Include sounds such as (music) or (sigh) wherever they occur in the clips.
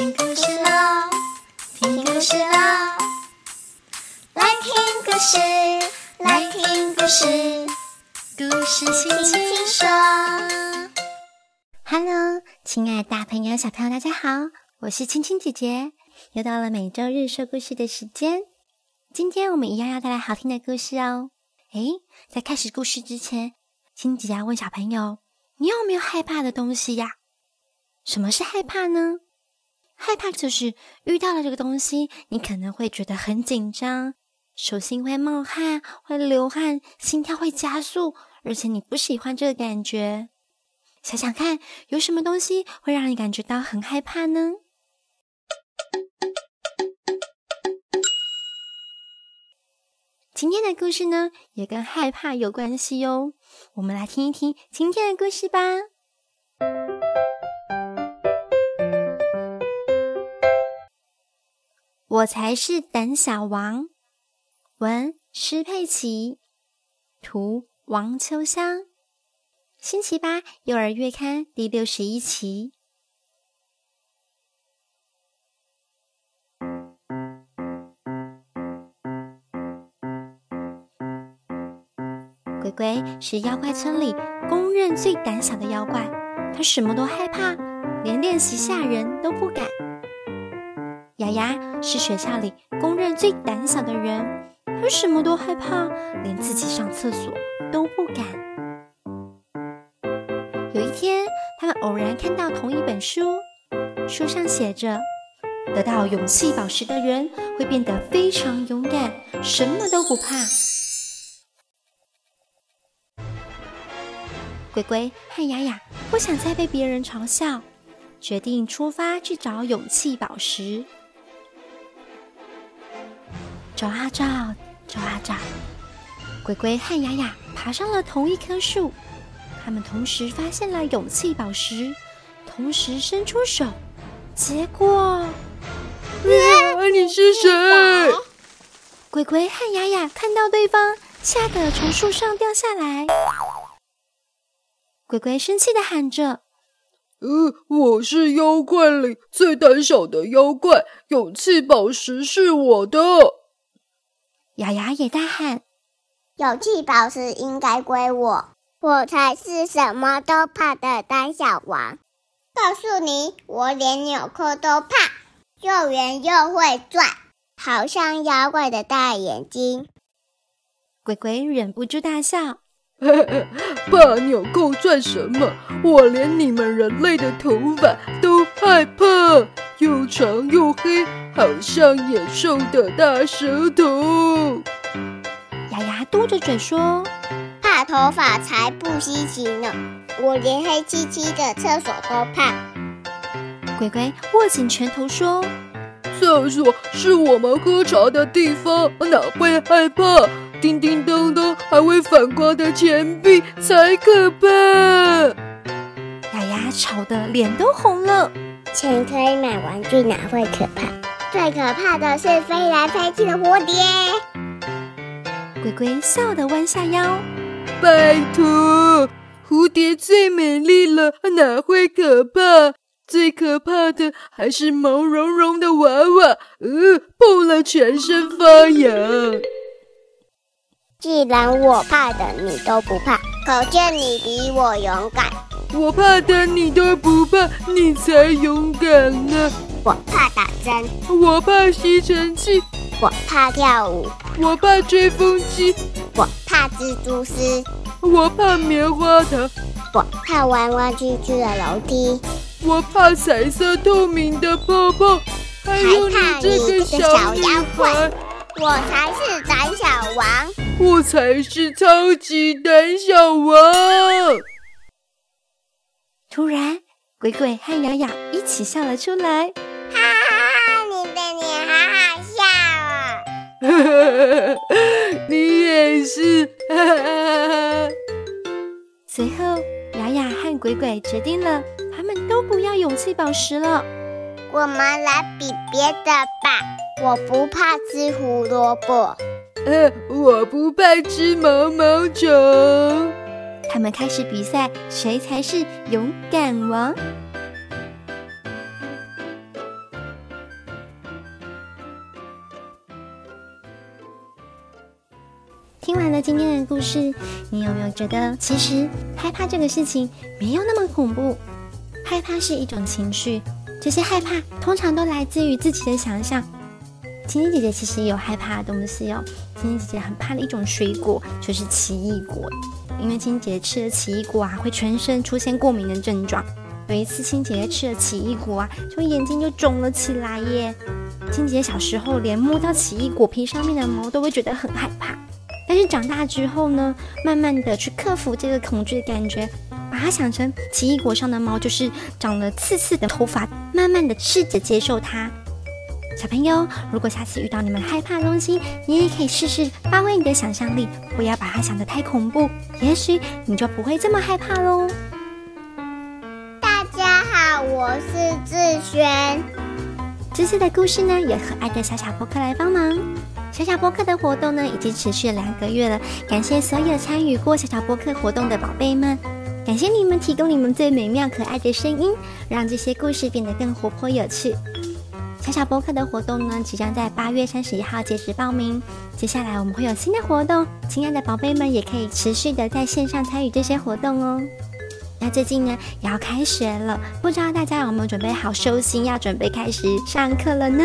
听故事喽，听故事喽，来听故事，来听故事，故事轻轻说。Hello，亲爱大朋友、小朋友，大家好，我是青青姐姐，又到了每周日说故事的时间。今天我们一样要带来好听的故事哦。诶，在开始故事之前，青青姐姐要问小朋友：你有没有害怕的东西呀？什么是害怕呢？害怕就是遇到了这个东西，你可能会觉得很紧张，手心会冒汗，会流汗，心跳会加速，而且你不喜欢这个感觉。想想看，有什么东西会让你感觉到很害怕呢？今天的故事呢，也跟害怕有关系哟。我们来听一听今天的故事吧。我才是胆小王。文施佩奇，图王秋香，星期八幼儿月刊第六十一期。鬼鬼是妖怪村里公认最胆小的妖怪，他什么都害怕，连练习吓人都不敢。雅雅是学校里公认最胆小的人，他什么都害怕，连自己上厕所都不敢。有一天，他们偶然看到同一本书，书上写着：得到勇气宝石的人会变得非常勇敢，什么都不怕。鬼鬼和雅雅不想再被别人嘲笑，决定出发去找勇气宝石。找啊找，找啊找，鬼鬼和雅雅爬上了同一棵树，他们同时发现了勇气宝石，同时伸出手，结果，你是谁？鬼鬼和雅雅看到对方，吓得从树上掉下来。鬼鬼生气的喊着：“呃，我是妖怪里最胆小的妖怪，勇气宝石是我的。”雅雅也大喊：“勇气宝石应该归我，我才是什么都怕的胆小王。告诉你，我连纽扣都怕，又圆又会转，好像妖怪的大眼睛。”鬼鬼忍不住大笑：“ (laughs) 怕纽扣转什么？我连你们人类的头发都害怕，又长又黑。”好像野兽的大舌头。雅雅嘟着嘴说：“怕头发才不稀奇呢，我连黑漆漆的厕所都怕。”鬼鬼握紧拳头说：“厕所是我们喝茶的地方，哪会害怕？叮叮当当还会反光的钱币才可怕。”雅雅吵得脸都红了。钱可以买玩具，哪会可怕？最可怕的是飞来飞去的蝴蝶。鬼鬼笑得弯下腰，拜托，蝴蝶最美丽了，哪会可怕？最可怕的还是毛茸茸的娃娃，呃，碰了全身发痒。既然我怕的你都不怕，可见你比我勇敢。我怕的你都不怕，你才勇敢呢。我怕打针，我怕吸尘器，我怕跳舞，我怕吹风机，我怕蜘蛛丝，我怕棉花糖，我怕弯弯曲曲的楼梯，我怕彩色透明的泡泡，还怕你这个小妖怪。我才是胆小王，我才是超级胆小王。突然，鬼鬼和雅雅一起笑了出来。哈哈哈！你的脸好好笑啊！(laughs) 你也是。(laughs) 随后，雅雅和鬼鬼决定了，他们都不要勇气宝石了。我们来比别的吧。我不怕吃胡萝卜。呃，我不怕吃毛毛虫。我们开始比赛，谁才是勇敢王？听完了今天的故事，你有没有觉得其实害怕这个事情没有那么恐怖？害怕是一种情绪，这些害怕通常都来自于自己的想象。晴晴姐姐其实也有害怕的东西哦，晴晴姐姐很怕的一种水果就是奇异果。因为青青姐姐吃了奇异果啊，会全身出现过敏的症状。有一次青姐吃了奇异果啊，就眼睛就肿了起来耶。青姐姐小时候连摸到奇异果皮上面的毛都会觉得很害怕。但是长大之后呢，慢慢的去克服这个恐惧的感觉，把它想成奇异果上的毛就是长了刺刺的头发，慢慢的试着接受它。小朋友，如果下次遇到你们害怕的东西，你也可以试试发挥你的想象力，不要把它想得太恐怖，也许你就不会这么害怕喽。大家好，我是志轩。这次的故事呢，有可爱的小小波克来帮忙。小小播客的活动呢，已经持续了两个月了。感谢所有参与过小小播客活动的宝贝们，感谢你们提供你们最美妙可爱的声音，让这些故事变得更活泼有趣。小小播客的活动呢，即将在八月三十一号截止报名。接下来我们会有新的活动，亲爱的宝贝们也可以持续的在线上参与这些活动哦。那最近呢，也要开学了，不知道大家有没有准备好收心，要准备开始上课了呢？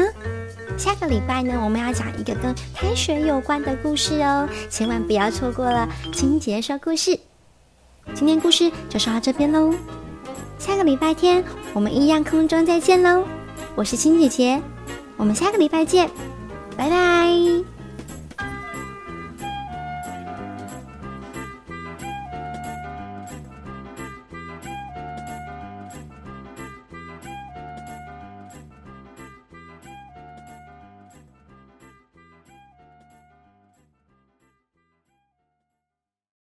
下个礼拜呢，我们要讲一个跟开学有关的故事哦，千万不要错过了。清洁说故事，今天故事就说到这边喽。下个礼拜天我们一样空中再见喽。我是青姐姐，我们下个礼拜见，拜拜。